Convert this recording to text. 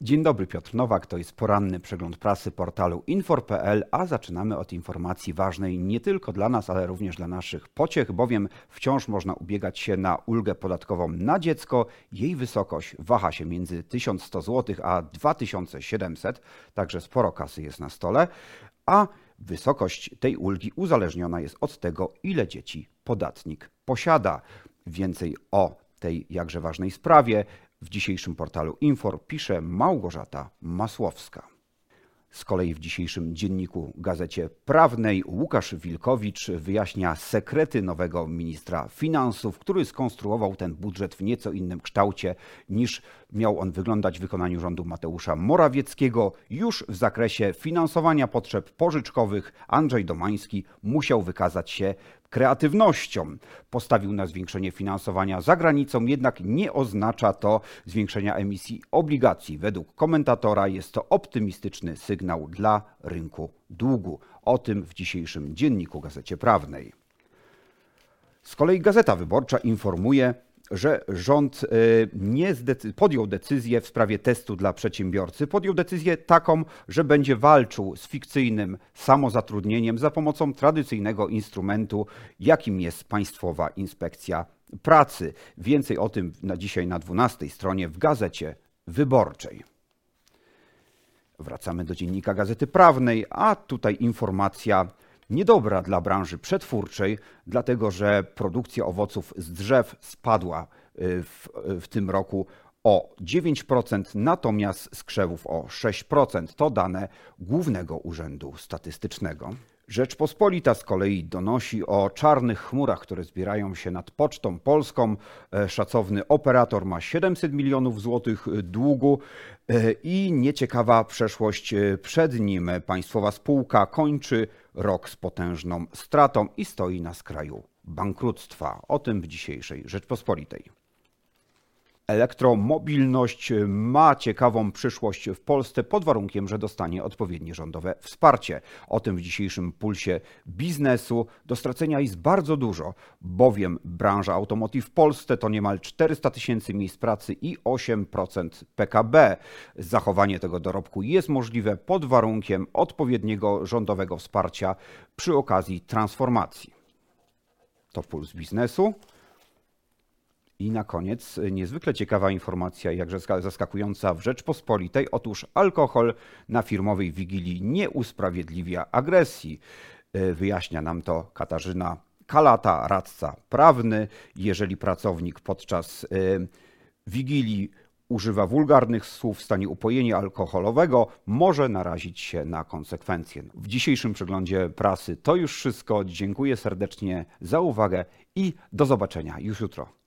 Dzień dobry, Piotr Nowak. To jest poranny przegląd prasy portalu infor.pl, a zaczynamy od informacji ważnej nie tylko dla nas, ale również dla naszych pociech, bowiem wciąż można ubiegać się na ulgę podatkową na dziecko. Jej wysokość waha się między 1100 zł a 2700, także sporo kasy jest na stole, a wysokość tej ulgi uzależniona jest od tego, ile dzieci podatnik posiada. Więcej o tej jakże ważnej sprawie w dzisiejszym portalu Infor pisze Małgorzata Masłowska. Z kolei w dzisiejszym dzienniku Gazecie Prawnej Łukasz Wilkowicz wyjaśnia sekrety nowego ministra finansów, który skonstruował ten budżet w nieco innym kształcie niż miał on wyglądać w wykonaniu rządu Mateusza Morawieckiego. Już w zakresie finansowania potrzeb pożyczkowych Andrzej Domański musiał wykazać się kreatywnością. Postawił na zwiększenie finansowania za granicą, jednak nie oznacza to zwiększenia emisji obligacji. Według komentatora jest to optymistyczny sygnał dla rynku długu. O tym w dzisiejszym dzienniku Gazecie Prawnej. Z kolei Gazeta Wyborcza informuje, że rząd e, nie podjął decyzję w sprawie testu dla przedsiębiorcy. Podjął decyzję taką, że będzie walczył z fikcyjnym samozatrudnieniem za pomocą tradycyjnego instrumentu, jakim jest Państwowa Inspekcja Pracy. Więcej o tym na dzisiaj na 12 stronie w Gazecie Wyborczej. Wracamy do dziennika Gazety Prawnej, a tutaj informacja niedobra dla branży przetwórczej, dlatego że produkcja owoców z drzew spadła y, w, w tym roku o 9%, natomiast z krzewów o 6%. To dane Głównego Urzędu Statystycznego. Rzeczpospolita z kolei donosi o czarnych chmurach, które zbierają się nad Pocztą Polską. E, Szacowny operator ma 700 milionów złotych długu e, i nieciekawa przeszłość e, przed nim. Państwowa spółka kończy rok z potężną stratą i stoi na skraju bankructwa. O tym w dzisiejszej Rzeczpospolitej. Elektromobilność ma ciekawą przyszłość w Polsce pod warunkiem, że dostanie odpowiednie rządowe wsparcie. O tym w dzisiejszym pulsie biznesu. Do stracenia jest bardzo dużo, bowiem branża automotive w Polsce to niemal 400 tysięcy miejsc pracy i 8% PKB. Zachowanie tego dorobku jest możliwe pod warunkiem odpowiedniego rządowego wsparcia przy okazji transformacji. To puls biznesu. I na koniec y, niezwykle ciekawa informacja, jakże ska- zaskakująca w Rzeczpospolitej. Otóż alkohol na firmowej wigilii nie usprawiedliwia agresji. Y, Wyjaśnia nam to Katarzyna Kalata, radca prawny. Jeżeli pracownik podczas y, wigilii używa wulgarnych słów w stanie upojenia alkoholowego, może narazić się na konsekwencje. W dzisiejszym przeglądzie prasy to już wszystko. Dziękuję serdecznie za uwagę i do zobaczenia już jutro.